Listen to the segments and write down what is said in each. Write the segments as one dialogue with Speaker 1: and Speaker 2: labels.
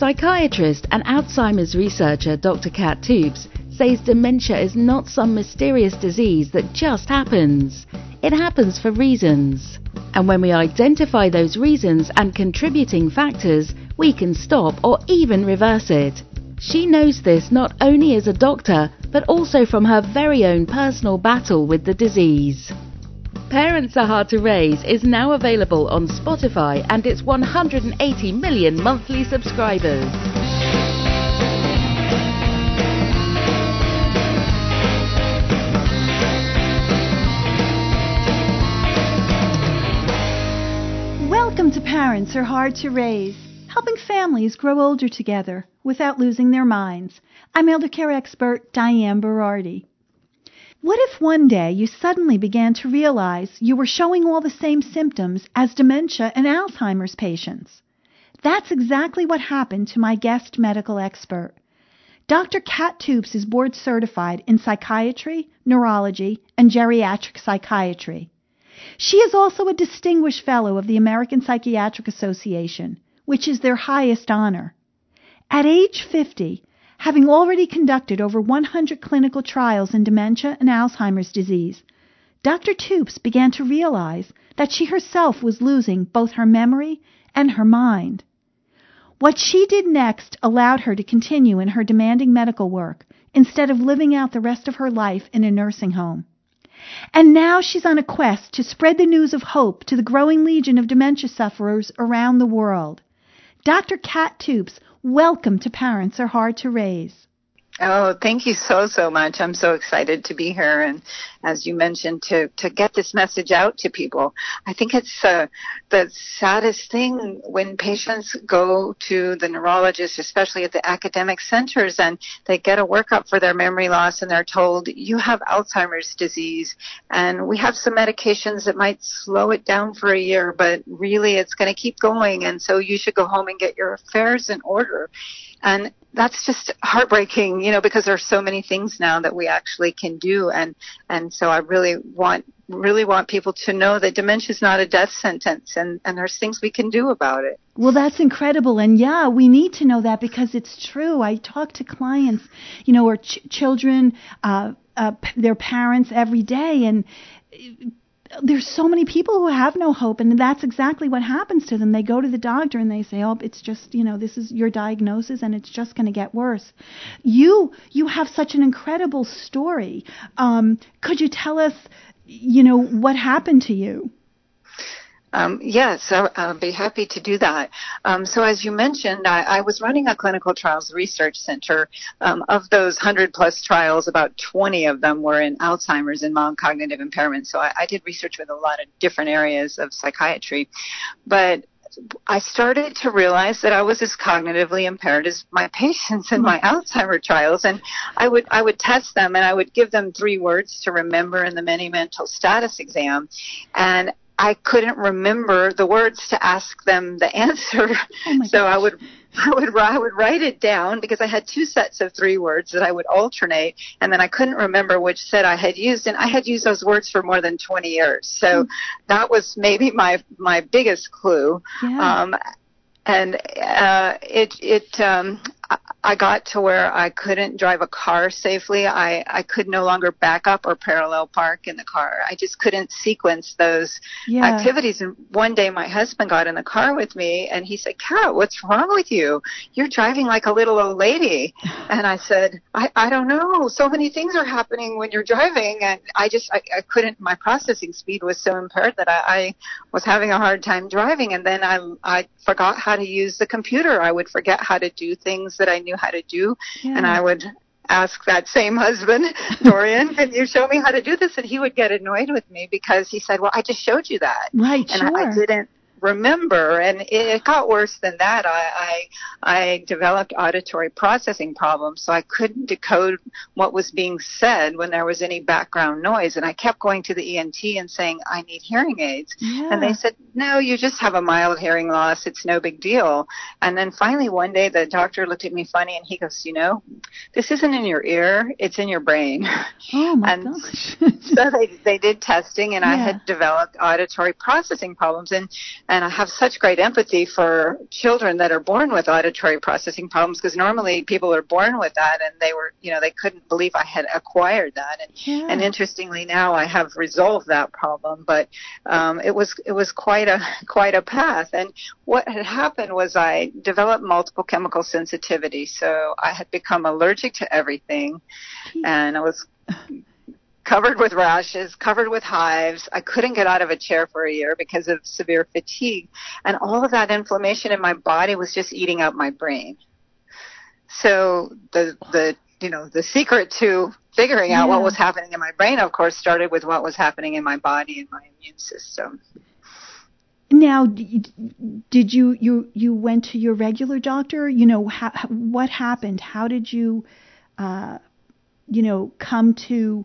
Speaker 1: Psychiatrist and Alzheimer's researcher Dr. Kat Toups says dementia is not some mysterious disease that just happens. It happens for reasons. And when we identify those reasons and contributing factors, we can stop or even reverse it. She knows this not only as a doctor, but also from her very own personal battle with the disease. Parents Are Hard to Raise is now available on Spotify and its 180 million monthly subscribers.
Speaker 2: Welcome to Parents Are Hard to Raise, helping families grow older together without losing their minds. I'm elder care expert Diane Berardi. What if one day you suddenly began to realize you were showing all the same symptoms as dementia and Alzheimer's patients? That's exactly what happened to my guest medical expert. Dr. Kat Toups is board certified in psychiatry, neurology, and geriatric psychiatry. She is also a distinguished fellow of the American Psychiatric Association, which is their highest honor. At age 50, having already conducted over 100 clinical trials in dementia and Alzheimer's disease, Dr. Toups began to realize that she herself was losing both her memory and her mind. What she did next allowed her to continue in her demanding medical work instead of living out the rest of her life in a nursing home. And now she's on a quest to spread the news of hope to the growing legion of dementia sufferers around the world. Dr. Kat Toups Welcome to Parents Are Hard to Raise.
Speaker 3: Oh, thank you so, so much. I'm so excited to be here. And as you mentioned, to, to get this message out to people. I think it's uh, the saddest thing when patients go to the neurologist, especially at the academic centers, and they get a workup for their memory loss and they're told, you have Alzheimer's disease and we have some medications that might slow it down for a year, but really it's going to keep going. And so you should go home and get your affairs in order. And that's just heartbreaking, you know, because there's so many things now that we actually can do. And, and so I really want, really want people to know that dementia is not a death sentence and, and there's things we can do about it.
Speaker 2: Well, that's incredible. And yeah, we need to know that because it's true. I talk to clients, you know, or ch- children, uh, uh, their parents every day and there's so many people who have no hope and that's exactly what happens to them. They go to the doctor and they say oh it's just you know this is your diagnosis and it's just going to get worse. You you have such an incredible story. Um, could you tell us you know what happened to you
Speaker 3: um, yes, I, will be happy to do that. Um, so as you mentioned, I, I, was running a clinical trials research center. Um, of those 100 plus trials, about 20 of them were in Alzheimer's and mild cognitive impairment. So I, I did research with a lot of different areas of psychiatry. But I started to realize that I was as cognitively impaired as my patients in my Alzheimer trials, and I would I would test them and I would give them three words to remember in the mini mental status exam, and I couldn't remember the words to ask them the answer.
Speaker 2: Oh
Speaker 3: so I would I would I would write it down because I had two sets of three words that I would alternate, and then I couldn't remember which set I had used, and I had used those words for more than 20 years. So mm. that was maybe my my biggest clue.
Speaker 2: Yeah.
Speaker 3: Um, and uh, it it um, I got to where I couldn't drive a car safely. I, I could no longer back up or parallel park in the car. I just couldn't sequence those
Speaker 2: yeah.
Speaker 3: activities. And one day my husband got in the car with me and he said, Kat, what's wrong with you? You're driving like a little old lady. And I said, I, I don't know. So many things are happening when you're driving. And I just, I, I couldn't, my processing speed was so impaired that I, I was having a hard time driving. And then I, I forgot how to use the computer. I would forget how to do things that I knew how to do,
Speaker 2: yeah.
Speaker 3: and I would ask that same husband, Dorian, can you show me how to do this? And he would get annoyed with me because he said, well, I just showed you that.
Speaker 2: Right,
Speaker 3: and
Speaker 2: sure.
Speaker 3: I, I didn't remember and it got worse than that. I, I i developed auditory processing problems so i couldn't decode what was being said when there was any background noise. And i kept going to the ent and saying i need hearing aids.
Speaker 2: Yeah.
Speaker 3: and they said no you just have a mild hearing loss. It's no big deal. And then finally one day the doctor looked at me funny and he goes you know this isn't in your ear it's in your brain.
Speaker 2: Oh my
Speaker 3: and
Speaker 2: gosh.
Speaker 3: so they they did testing and
Speaker 2: Yeah.
Speaker 3: i had developed auditory processing problems. And and I have such great empathy for children that are born with auditory processing problems because normally people are born with that and they were, you know, they couldn't believe I had acquired that. And,
Speaker 2: yeah.
Speaker 3: and interestingly now I have resolved that problem, but um, it was it was quite a quite a path. And what had happened was I developed multiple chemical sensitivity, so I had become allergic to everything, and I was covered with rashes, covered with hives. I couldn't get out of a chair for a year because of severe fatigue. And all of that inflammation in my body was just eating up my brain. So the, the, you know, the secret to figuring out
Speaker 2: Yeah.
Speaker 3: what was happening in my brain, of course, started with what was happening in my body and my immune system.
Speaker 2: Now, did you you you went to your regular doctor? You know, how, what happened? How did you, uh, you know, come to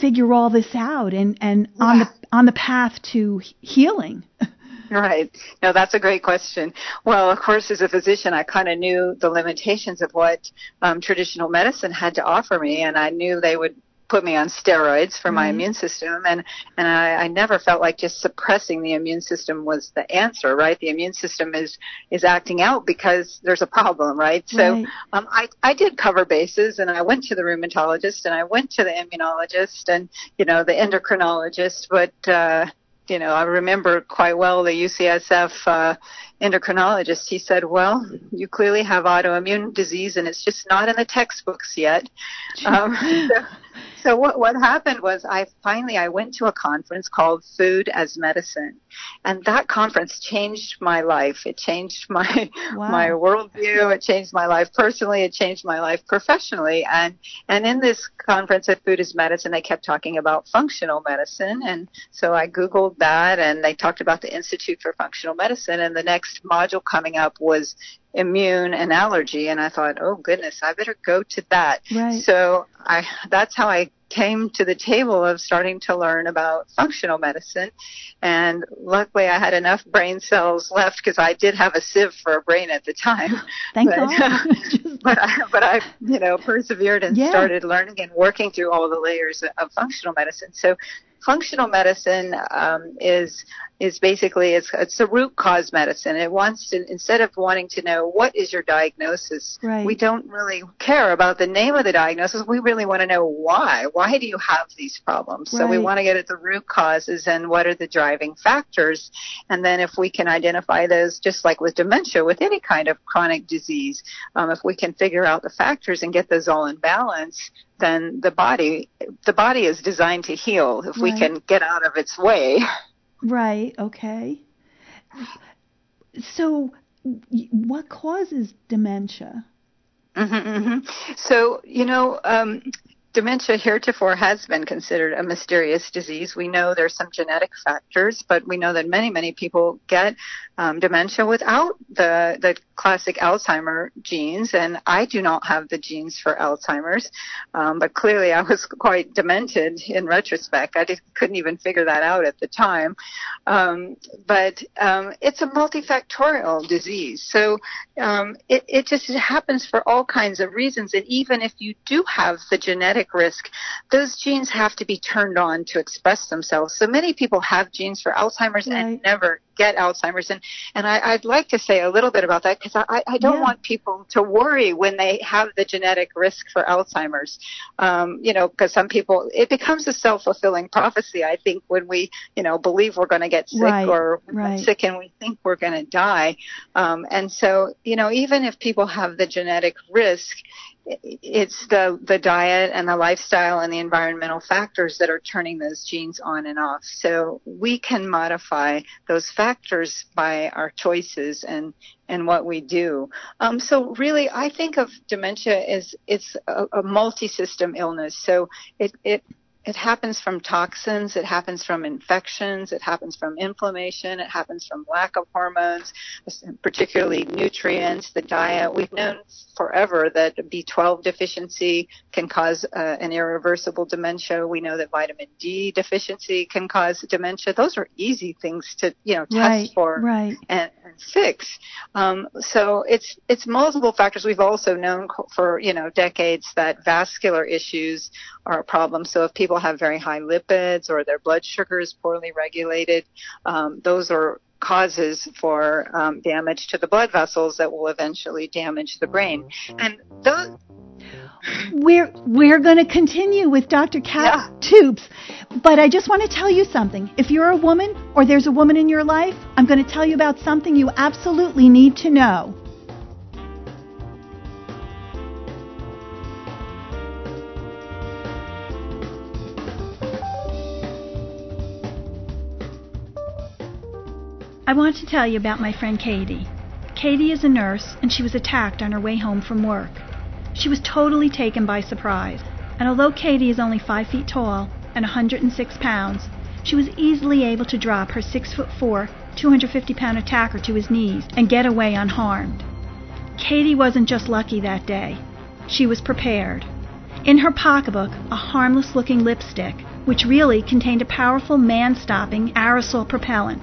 Speaker 2: figure all this out and and on the on the path to healing?
Speaker 3: Right. No, that's a great question. Well, of course, as a physician, I kind of knew the limitations of what um, traditional medicine had to offer me, and I knew they would put me on steroids for my
Speaker 2: Right.
Speaker 3: immune system, and and I, I never felt like just suppressing the immune system was the answer. Right. The immune system is is acting out because there's a problem. Right. So
Speaker 2: Right.
Speaker 3: um, I, I did cover bases and I went to the rheumatologist and I went to the immunologist and, you know, the endocrinologist, but, uh, you know, I remember quite well the UCSF, uh, endocrinologist. He said, well, you clearly have autoimmune disease and it's just not in the textbooks yet. Um, so, so what, what happened was I finally, I went to a conference called Food as Medicine and that conference changed my life. It changed my,
Speaker 2: Wow.
Speaker 3: my worldview. It changed my life personally. It changed my life professionally. And and in this conference at Food as Medicine, they kept talking about functional medicine. And so I googled that, and they talked about the Institute for Functional Medicine. And the next module coming up was immune and allergy. And I thought, oh goodness, I better go to that.
Speaker 2: Right.
Speaker 3: So I that's how I came to the table of starting to learn about functional medicine and luckily I had enough brain cells left because I did have a sieve for a brain at the time
Speaker 2: Thank
Speaker 3: but,
Speaker 2: God.
Speaker 3: But I, but I you know persevered and
Speaker 2: Yeah.
Speaker 3: started learning and working through all the layers of functional medicine so functional medicine um, is is basically it's it's a root cause medicine. It wants to instead of wanting to know what is your diagnosis,
Speaker 2: Right.
Speaker 3: we don't really care about the name of the diagnosis. We really want to know why. Why do you have these problems? So we want to get at the root causes and what are the driving factors. And then if we can identify those, just like with dementia, with any kind of chronic disease, um, if we can figure out the factors and get those all in balance, then the body the body is designed to heal if we can get out of its way.
Speaker 2: Right. Okay. So, what causes dementia?
Speaker 3: hmm hmm So, you know, um, dementia heretofore has been considered a mysterious disease. We know there's some genetic factors, but we know that many, many people get um, dementia without the the classic Alzheimer genes, and I do not have the genes for Alzheimer's. Um, but clearly, I was quite demented in retrospect. I just couldn't even figure that out at the time. Um, but um, it's a multifactorial disease, so um, it, it just happens for all kinds of reasons. And even if you do have the genetic risk, those genes have to be turned on to express themselves. So many people have genes for Alzheimer's
Speaker 2: Right.
Speaker 3: and never get Alzheimer's. And, and I, I'd like to say a little bit about that because I, I don't
Speaker 2: Yeah.
Speaker 3: want people to worry when they have the genetic risk for Alzheimer's. Um, you know, because some people, it becomes a self-fulfilling prophecy, I think, when we, you know, believe we're going to get sick
Speaker 2: Right,
Speaker 3: or
Speaker 2: right.
Speaker 3: sick and we think we're going to die. Um, and so, you know, even if people have the genetic risk, it's the the diet and the lifestyle and the environmental factors that are turning those genes on and off. So we can modify those factors by our choices and and what we do. Um, so really, I think of dementia as it's a, a multi-system illness. So it it it happens from toxins, it happens from infections, it happens from inflammation, it happens from lack of hormones, particularly nutrients, the diet. We've known forever that B12 deficiency can cause uh, an irreversible dementia. We know that vitamin D deficiency can cause dementia. Those are easy things to, you know, test
Speaker 2: right,
Speaker 3: for
Speaker 2: right.
Speaker 3: And, and fix. Um, so it's it's multiple factors. We've also known for you know decades that vascular issues are a problem. So if people have very high lipids or their blood sugar is poorly regulated, um, those are causes for um, damage to the blood vessels that will eventually damage the brain. And those
Speaker 2: we're we're going to continue with Dr. Kat yeah. Toups, but I just want to tell you something. If you're a woman or there's a woman in your life, I'm going to tell you about something you absolutely need to know. I want to tell you about my friend Katie. Katie is a nurse, and she was attacked on her way home from work. She was totally taken by surprise, and although Katie is only 5 feet tall and 106 pounds, she was easily able to drop her 6 foot 4, 250 pound attacker to his knees and get away unharmed. Katie wasn't just lucky that day, she was prepared. In her pocketbook, a harmless looking lipstick, which really contained a powerful man stopping aerosol propellant.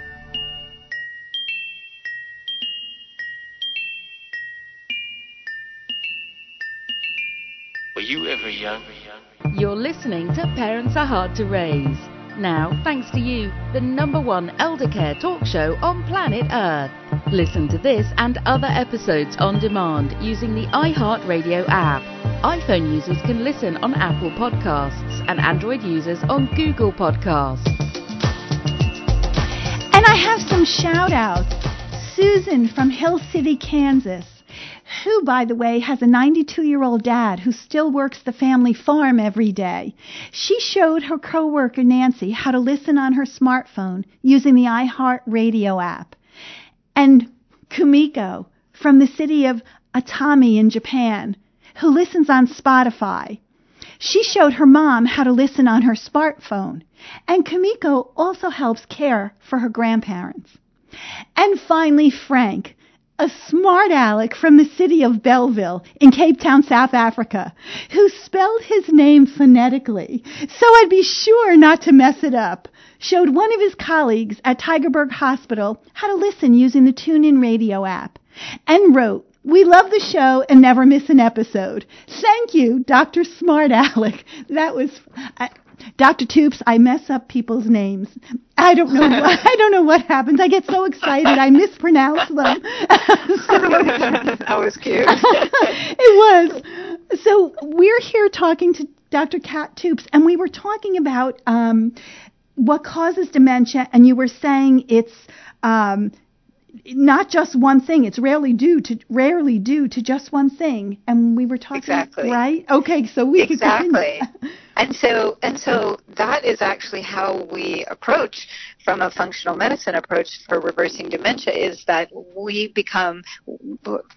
Speaker 4: You ever young?
Speaker 1: You're listening to Parents Are Hard to Raise. Now, thanks to you, the number one elder care talk show on planet Earth. Listen to this and other episodes on demand using the iHeartRadio app. iPhone users can listen on Apple Podcasts and Android users on Google Podcasts.
Speaker 2: And I have some shout outs. Susan from Hill City, Kansas who, by the way, has a 92 year old dad who still works the family farm every day. She showed her coworker Nancy how to listen on her smartphone using the iHeart Radio app. And Kumiko from the city of Atami in Japan, who listens on Spotify. She showed her mom how to listen on her smartphone. And Kumiko also helps care for her grandparents. And finally, Frank, a smart aleck from the city of Bellville in Cape Town, South Africa, who spelled his name phonetically so I'd be sure not to mess it up, showed one of his colleagues at Tygerberg Hospital how to listen using the TuneIn Radio app, and wrote, we love the show and never miss an episode. Thank you, Dr. Smart Alec. That was, I, Dr. Toups, I mess up people's names. I don't know. What, I don't know what happens. I get so excited, I mispronounce them.
Speaker 3: that was cute.
Speaker 2: it was. So we're here talking to Dr. Kat Toups, and we were talking about um, what causes dementia, and you were saying it's um, not just one thing. It's rarely due to rarely due to just one thing. And we were talking
Speaker 3: exactly
Speaker 2: right. Okay, so we
Speaker 3: exactly. And so and so that is actually how we approach from a functional medicine approach for reversing dementia is that we become,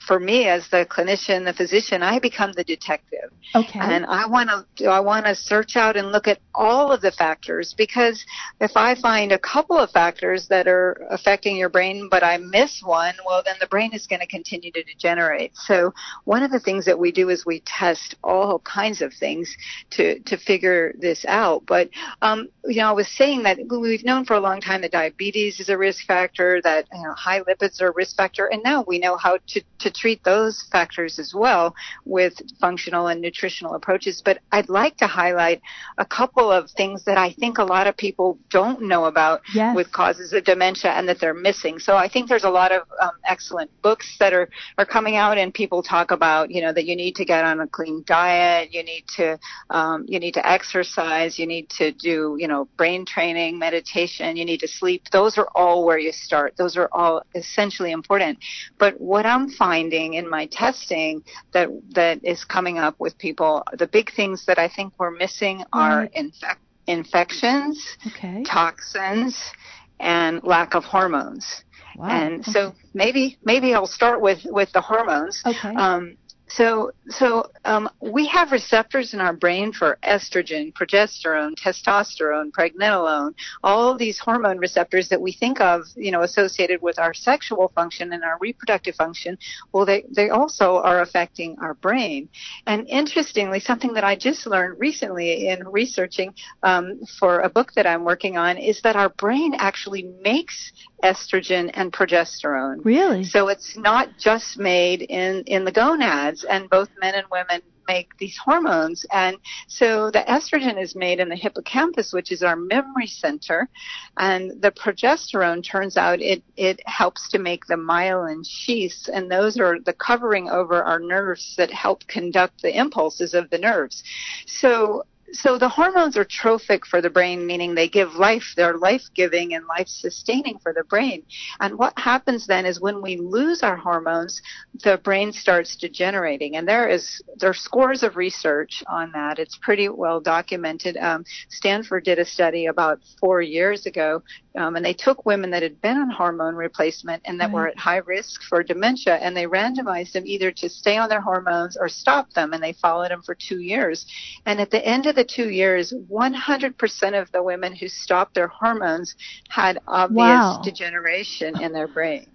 Speaker 3: for me as the clinician, the physician, I become the detective.
Speaker 2: Okay.
Speaker 3: And I want to, I want to search out and look at all of the factors because if I find a couple of factors that are affecting your brain, but I miss one, well, then the brain is going to continue to degenerate. So one of the things that we do is we test all kinds of things to, to figure this out. But, um, you know, I was saying that we've known for a long long time that diabetes is a risk factor, that you know, high lipids are a risk factor, and now we know how to, to treat those factors as well with functional and nutritional approaches. But I'd like to highlight a couple of things that I think a lot of people don't know about
Speaker 2: yes.
Speaker 3: with causes of dementia and that they're missing. So I think there's a lot of um, excellent books that are, are coming out and people talk about, you know, that you need to get on a clean diet, you need to, um, you need to exercise, you need to do, you know, brain training, meditation, you need to sleep. Those are all where you start. Those are all essentially important. But what I'm finding in my testing that that is coming up with people, the big things that I think we're missing are infec- infections,
Speaker 2: okay.
Speaker 3: toxins, and lack of hormones.
Speaker 2: Wow.
Speaker 3: And
Speaker 2: okay.
Speaker 3: so maybe maybe I'll start with with the hormones.
Speaker 2: Okay.
Speaker 3: Um, so, so um, we have receptors in our brain for estrogen, progesterone, testosterone, pregnenolone, all these hormone receptors that we think of, you know, associated with our sexual function and our reproductive function. Well, they, they also are affecting our brain. And interestingly, something that I just learned recently in researching um, for a book that I'm working on is that our brain actually makes estrogen and progesterone.
Speaker 2: Really?
Speaker 3: So it's not just made in, in the gonads, and both men and women make these hormones. And so the estrogen is made in the hippocampus, which is our memory center, and the progesterone turns out it, it helps to make the myelin sheaths, and those are the covering over our nerves that help conduct the impulses of the nerves. So so the hormones are trophic for the brain, meaning they give life, they're life giving and life sustaining for the brain. And what happens then is when we lose our hormones, the brain starts degenerating. And there is, there are scores of research on that. It's pretty well documented. Um, Stanford did a study about four years ago, um, and they took women that had been on hormone replacement and that right. were at high risk for dementia, and they randomized them either to stay on their hormones or stop them, and they followed them for two years. And at the end of the two years, 100% of the women who stopped their hormones had obvious
Speaker 2: wow.
Speaker 3: degeneration in their brain.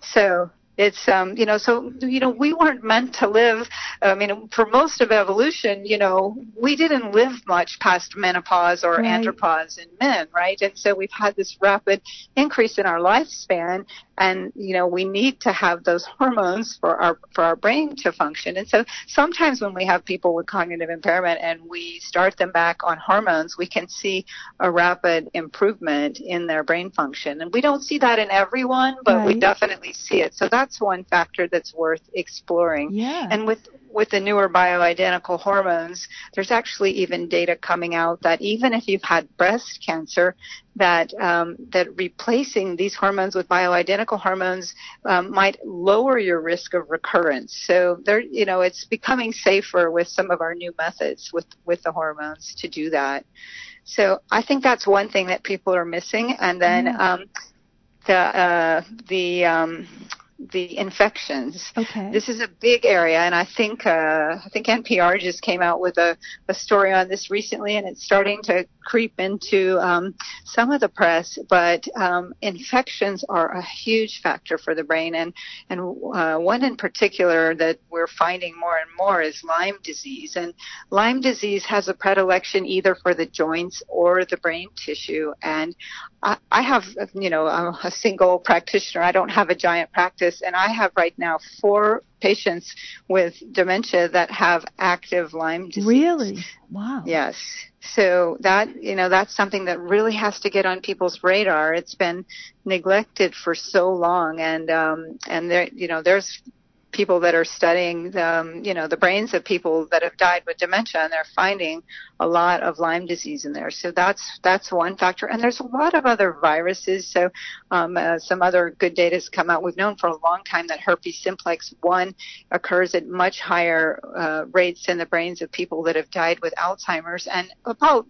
Speaker 3: So it's um you know so you know we weren't meant to live i mean for most of evolution you know we didn't live much past menopause or
Speaker 2: right.
Speaker 3: andropause in men right and so we've had this rapid increase in our lifespan and you know we need to have those hormones for our for our brain to function and so sometimes when we have people with cognitive impairment and we start them back on hormones we can see a rapid improvement in their brain function and we don't see that in everyone but
Speaker 2: right.
Speaker 3: we definitely see it so that's one factor that's worth exploring
Speaker 2: yeah.
Speaker 3: and with with the newer bioidentical hormones, there's actually even data coming out that even if you've had breast cancer, that um, that replacing these hormones with bioidentical hormones um, might lower your risk of recurrence. So there, you know, it's becoming safer with some of our new methods with with the hormones to do that. So I think that's one thing that people are missing, and then
Speaker 2: yeah.
Speaker 3: um, the uh, the um, the infections.
Speaker 2: Okay.
Speaker 3: This is a big area, and I think uh, I think NPR just came out with a, a story on this recently, and it's starting to creep into um, some of the press. But um, infections are a huge factor for the brain, and and uh, one in particular that we're finding more and more is Lyme disease. And Lyme disease has a predilection either for the joints or the brain tissue. And I, I have, you know, I'm a single practitioner. I don't have a giant practice practice, and I have right now four patients with dementia that have active Lyme disease.
Speaker 2: Really? Wow.
Speaker 3: Yes. So that you know that's something that really has to get on people's radar. It's been neglected for so long, and um, and there you know there's people that are studying, um, you know, the brains of people that have died with dementia, and they're finding a lot of Lyme disease in there. So that's that's one factor. And there's a lot of other viruses. So um, uh, some other good data has come out. We've known for a long time that herpes simplex one occurs at much higher uh, rates in the brains of people that have died with Alzheimer's, and about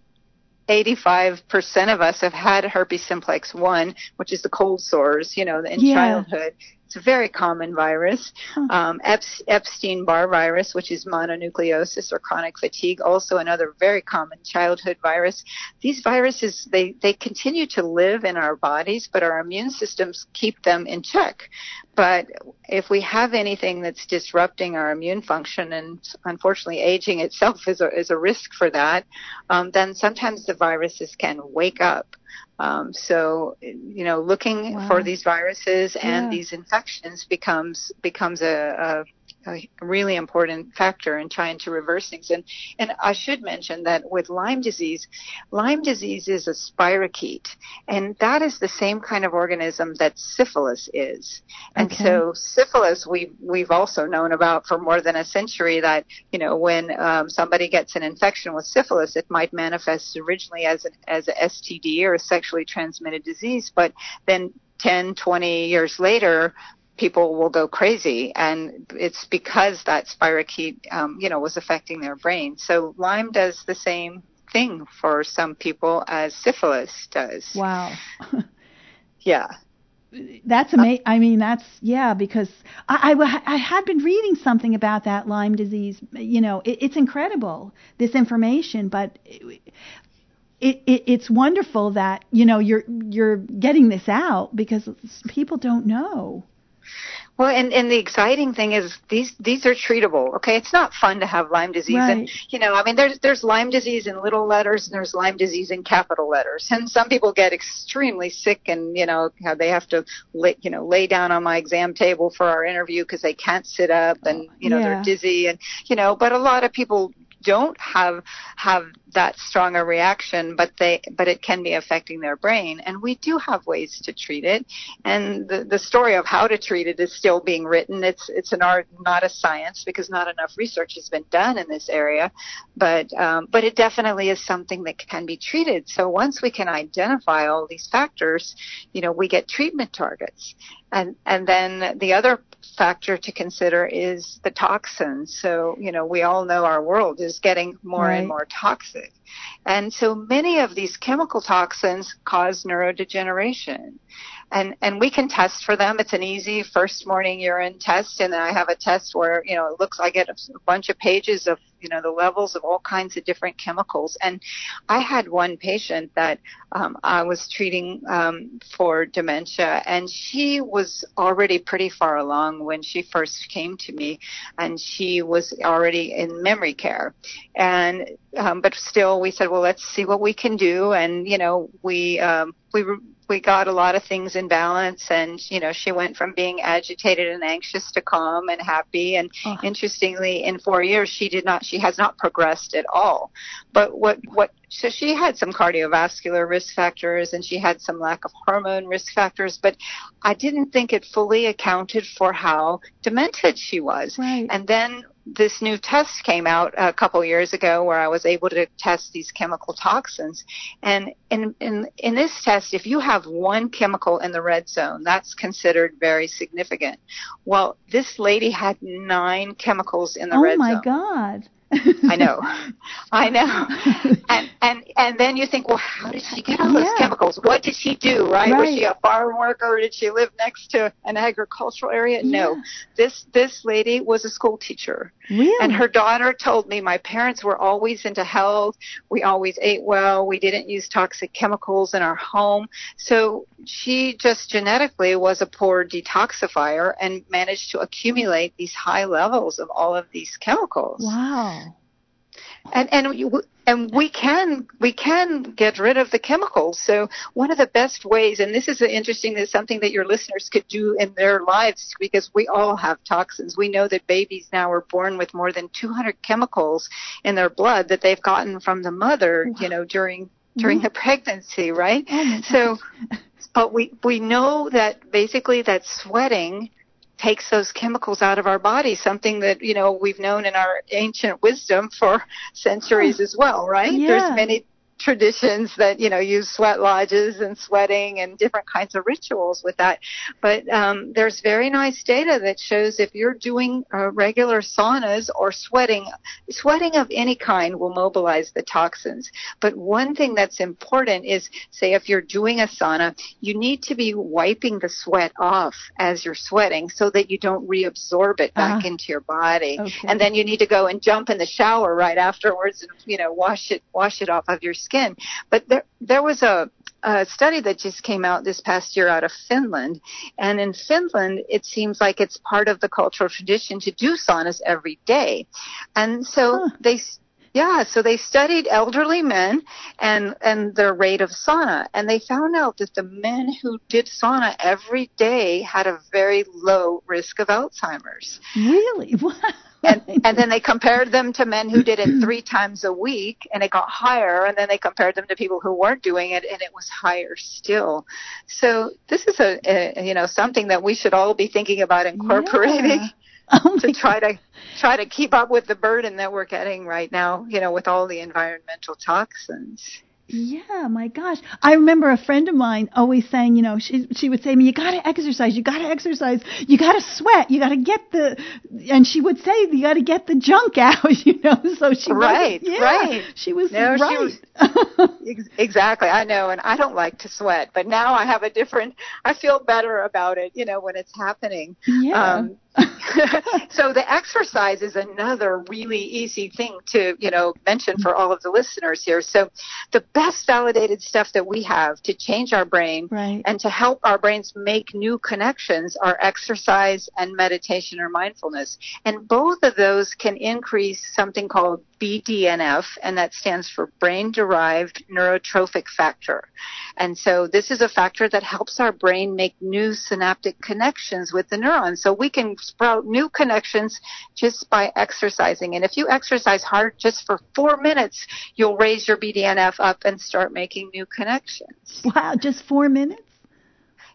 Speaker 3: 85% of us have had herpes simplex 1, which is the cold sores, you know, in yeah. childhood. It's a very common virus. Um, Epstein Barr virus, which is mononucleosis or chronic fatigue, also another very common childhood virus. These viruses, they, they continue to live in our bodies, but our immune systems keep them in check. But if we have anything that's disrupting our immune function, and unfortunately aging itself is a, is a risk for that, um, then sometimes the viruses can wake up um, so, you know, looking wow. for these viruses and yeah. these infections becomes becomes a, a really important factor in trying to reverse things. And, and I should mention that with Lyme disease, Lyme disease is a spirochete, and that is the same kind of organism that syphilis is. And okay. so syphilis, we we've also known about for more than a century that you know when um, somebody gets an infection with syphilis, it might manifest originally as an as a STD or a sexually transmitted disease, but then 10, 20 years later, people will go crazy, and it's because that spirochete, um, you know, was affecting their brain. So Lyme does the same thing for some people as syphilis does.
Speaker 2: Wow.
Speaker 3: yeah.
Speaker 2: That's amazing. I mean, that's yeah, because I, I, I had been reading something about that Lyme disease. You know, it, it's incredible this information, but it, it, it, it's wonderful that you know you're you're getting this out because people don't know.
Speaker 3: Well, and, and the exciting thing is these these are treatable. Okay, it's not fun to have Lyme disease,
Speaker 2: right.
Speaker 3: and you know, I mean, there's there's Lyme disease in little letters, and there's Lyme disease in capital letters, and some people get extremely sick, and you know, how they have to lay, you know lay down on my exam table for our interview because they can't sit up, and oh, you know,
Speaker 2: yeah.
Speaker 3: they're dizzy, and you know, but a lot of people don't have have that strong a reaction, but they but it can be affecting their brain. And we do have ways to treat it. And the, the story of how to treat it is still being written. It's it's an art, not a science, because not enough research has been done in this area. But um, but it definitely is something that can be treated. So once we can identify all these factors, you know, we get treatment targets. And and then the other factor to consider is the toxins. So, you know, we all know our world is getting more
Speaker 2: right.
Speaker 3: and more toxic. And so many of these chemical toxins cause neurodegeneration and and we can test for them. It's an easy first morning urine test, and then I have a test where you know it looks I get a bunch of pages of you know the levels of all kinds of different chemicals. And I had one patient that um, I was treating um, for dementia, and she was already pretty far along when she first came to me, and she was already in memory care, and um, but still we said, well, let's see what we can do, and you know we um, we we got a lot of things in balance and you know she went from being agitated and anxious to calm and happy and oh. interestingly in 4 years she did not she has not progressed at all but what what so she had some cardiovascular risk factors and she had some lack of hormone risk factors but I didn't think it fully accounted for how demented she was
Speaker 2: right.
Speaker 3: and then this new test came out a couple years ago where I was able to test these chemical toxins. And in, in, in this test, if you have one chemical in the red zone, that's considered very significant. Well, this lady had nine chemicals in the
Speaker 2: oh
Speaker 3: red
Speaker 2: zone.
Speaker 3: Oh
Speaker 2: my God.
Speaker 3: I know, I know, and and and then you think, well, how did she get all those
Speaker 2: yeah.
Speaker 3: chemicals? What did she do? Right?
Speaker 2: right?
Speaker 3: Was she a farm worker? Did she live next to an agricultural area?
Speaker 2: Yeah.
Speaker 3: No, this this lady was a school teacher,
Speaker 2: really?
Speaker 3: and her daughter told me my parents were always into health. We always ate well. We didn't use toxic chemicals in our home, so she just genetically was a poor detoxifier and managed to accumulate these high levels of all of these chemicals.
Speaker 2: Wow
Speaker 3: and and and we can we can get rid of the chemicals. So one of the best ways, and this is interesting, is something that your listeners could do in their lives because we all have toxins. We know that babies now are born with more than 200 chemicals in their blood that they've gotten from the mother, you know, during during the mm-hmm. pregnancy, right?
Speaker 2: Oh
Speaker 3: so, but we we know that basically that sweating takes those chemicals out of our body, something that, you know, we've known in our ancient wisdom for centuries oh. as well, right?
Speaker 2: Yeah.
Speaker 3: There's many traditions that you know use sweat lodges and sweating and different kinds of rituals with that but um, there's very nice data that shows if you're doing uh, regular saunas or sweating sweating of any kind will mobilize the toxins but one thing that's important is say if you're doing a sauna you need to be wiping the sweat off as you're sweating so that you don't reabsorb it back
Speaker 2: Ah.
Speaker 3: into your body
Speaker 2: Okay.
Speaker 3: and then you need to go and jump in the shower right afterwards and you know wash it wash it off of your skin but there there was a a study that just came out this past year out of Finland and in Finland it seems like it's part of the cultural tradition to do saunas every day and so
Speaker 2: Huh.
Speaker 3: they yeah, so they studied elderly men and and their rate of sauna, and they found out that the men who did sauna every day had a very low risk of Alzheimer's.
Speaker 2: Really? Wow.
Speaker 3: And and then they compared them to men who did it three times a week, and it got higher. And then they compared them to people who weren't doing it, and it was higher still. So this is a, a you know something that we should all be thinking about incorporating
Speaker 2: Yeah. Oh
Speaker 3: to try to try to keep up with the burden that we're getting right now, you know, with all the environmental toxins.
Speaker 2: Yeah, my gosh. I remember a friend of mine always saying, you know, she she would say to me, you got to exercise, you got to exercise, you got to sweat, you got to get the and she would say you got to get the junk out, you know. So she
Speaker 3: Right,
Speaker 2: yeah,
Speaker 3: right.
Speaker 2: She was
Speaker 3: No, she
Speaker 2: right.
Speaker 3: was- Ex- Exactly, I know, and I don't like to sweat, but now I have a different. I feel better about it, you know, when it's happening.
Speaker 2: yeah.
Speaker 3: Um, so the exercise is another really easy thing to, you know, mention for all of the listeners here. So the best validated stuff that we have to change our brain
Speaker 2: right.
Speaker 3: and to help our brains make new connections are exercise and meditation or mindfulness. And both of those can increase something called BDNF, and that stands for brain derived neurotrophic factor. And so this is a factor that helps our brain make new synaptic connections with the neurons. So we can sprout new connections just by exercising. And if you exercise hard just for four minutes, you'll raise your BDNF up and start making new connections.
Speaker 2: Wow, just four minutes?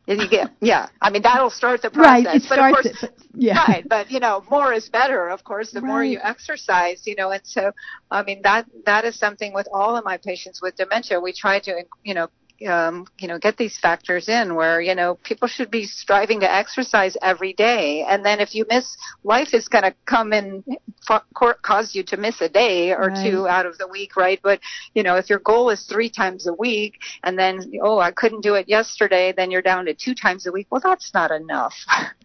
Speaker 3: And you get, yeah. I mean, that'll start the process.
Speaker 2: Right, it
Speaker 3: but
Speaker 2: starts
Speaker 3: of
Speaker 2: it.
Speaker 3: course,
Speaker 2: But, yeah.
Speaker 3: right. But you know, more is better. Of course, the more you exercise, you know. And so, I mean, that that is something with all of my patients with dementia. We try to, you know. Um, you know, get these factors in where, you know, people should be striving to exercise every day. And then if you miss, life is going to come and fa- cause you to miss a day or
Speaker 2: Right.
Speaker 3: two out of the week, right? But, you know, if your goal is three times a week and then, oh, I couldn't do it yesterday, then you're down to two times a week. Well, that's not enough.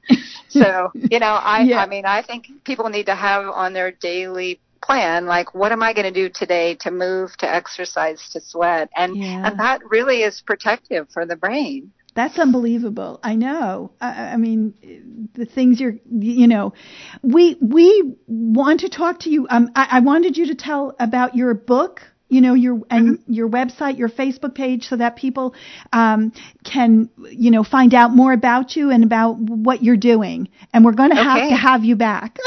Speaker 3: so, you know, I,
Speaker 2: Yeah.
Speaker 3: I mean, I think people need to have on their daily plan, like, what am I going to do today to move, to exercise, to sweat? And,
Speaker 2: Yeah.
Speaker 3: and that really is protective for the brain.
Speaker 2: That's unbelievable. I know. I, I mean, the things you're, you know, we we want to talk to you. Um, I, I wanted you to tell about your book. You know your and your website, your Facebook page, so that people um, can you know find out more about you and about what you're doing. And we're going to have to have you back.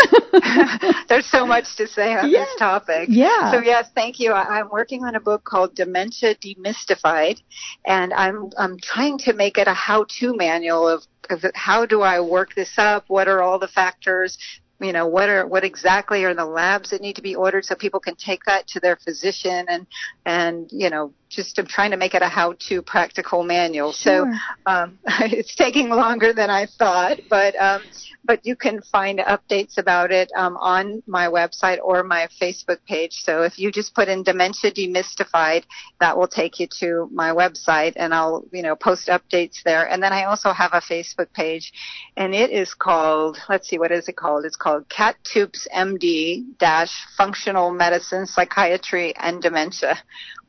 Speaker 3: There's so much to say on
Speaker 2: Yeah.
Speaker 3: this topic.
Speaker 2: Yeah.
Speaker 3: So yes, thank you. I, I'm working on a book called Dementia Demystified, and I'm I'm trying to make it a how-to manual of, of how do I work this up? What are all the factors? You know, what are what exactly are the labs that need to be ordered so people can take that to their physician and and you know just I'm trying to make it a how-to practical manual. So um, it's taking longer than I thought, but um, but you can find updates about it um, on my website or my Facebook page. So if you just put in dementia demystified, that will take you to my website, and I'll you know post updates there. And then I also have a Facebook page, and it is called let's see what is it called? It's called Kat Toups MD dash Functional Medicine Psychiatry and Dementia.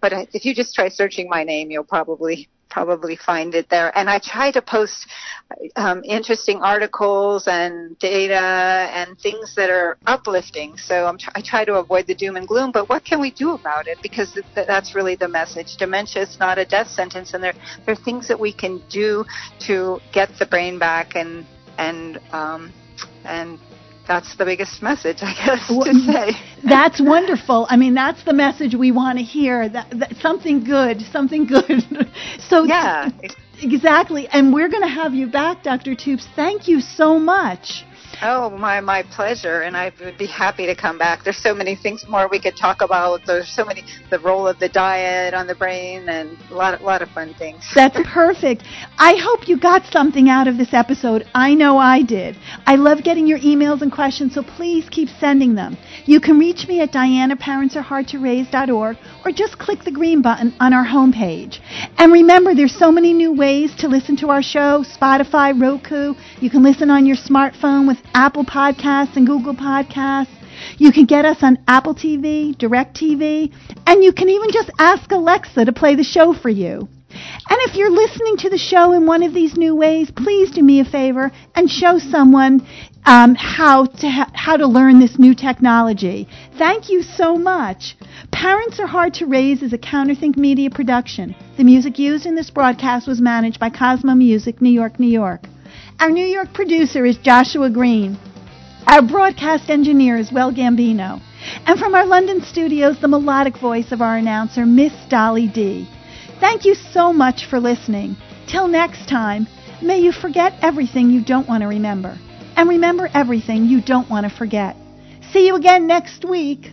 Speaker 3: But if you just try searching my name, you'll probably probably find it there. And I try to post um, interesting articles and data and things that are uplifting. So tr- I try to avoid the doom and gloom. But what can we do about it? Because th- that's really the message. Dementia is not a death sentence, and there there are things that we can do to get the brain back and and um, and that's the biggest message, I guess,
Speaker 2: Well,
Speaker 3: to say.
Speaker 2: that's wonderful. I mean, that's the message we want to hear. That, that something good, something good. so
Speaker 3: yeah,
Speaker 2: exactly. And we're going to have you back, Dr. Toups. Thank you so much.
Speaker 3: Oh, my my pleasure, and I would be happy to come back. There's so many things more we could talk about. There's so many the role of the diet on the brain, and a lot a lot of fun things.
Speaker 2: That's perfect. I hope you got something out of this episode. I know I did. I love getting your emails and questions, so please keep sending them. You can reach me at dianaparentsarehardtoraise.org or just click the green button on our homepage. And remember, there's so many new ways to listen to our show: Spotify, Roku. You can listen on your smartphone with Apple Podcasts and Google Podcasts. You can get us on Apple TV, Direct TV, and you can even just ask Alexa to play the show for you. And if you're listening to the show in one of these new ways, please do me a favor and show someone um, how to ha- how to learn this new technology. Thank you so much. Parents Are Hard to Raise is a Counterthink Media production. The music used in this broadcast was managed by Cosmo Music, New York, New York. Our New York producer is Joshua Green. Our broadcast engineer is Well Gambino. And from our London studios, the melodic voice of our announcer, Miss Dolly D. Thank you so much for listening. Till next time, may you forget everything you don't want to remember, and remember everything you don't want to forget. See you again next week.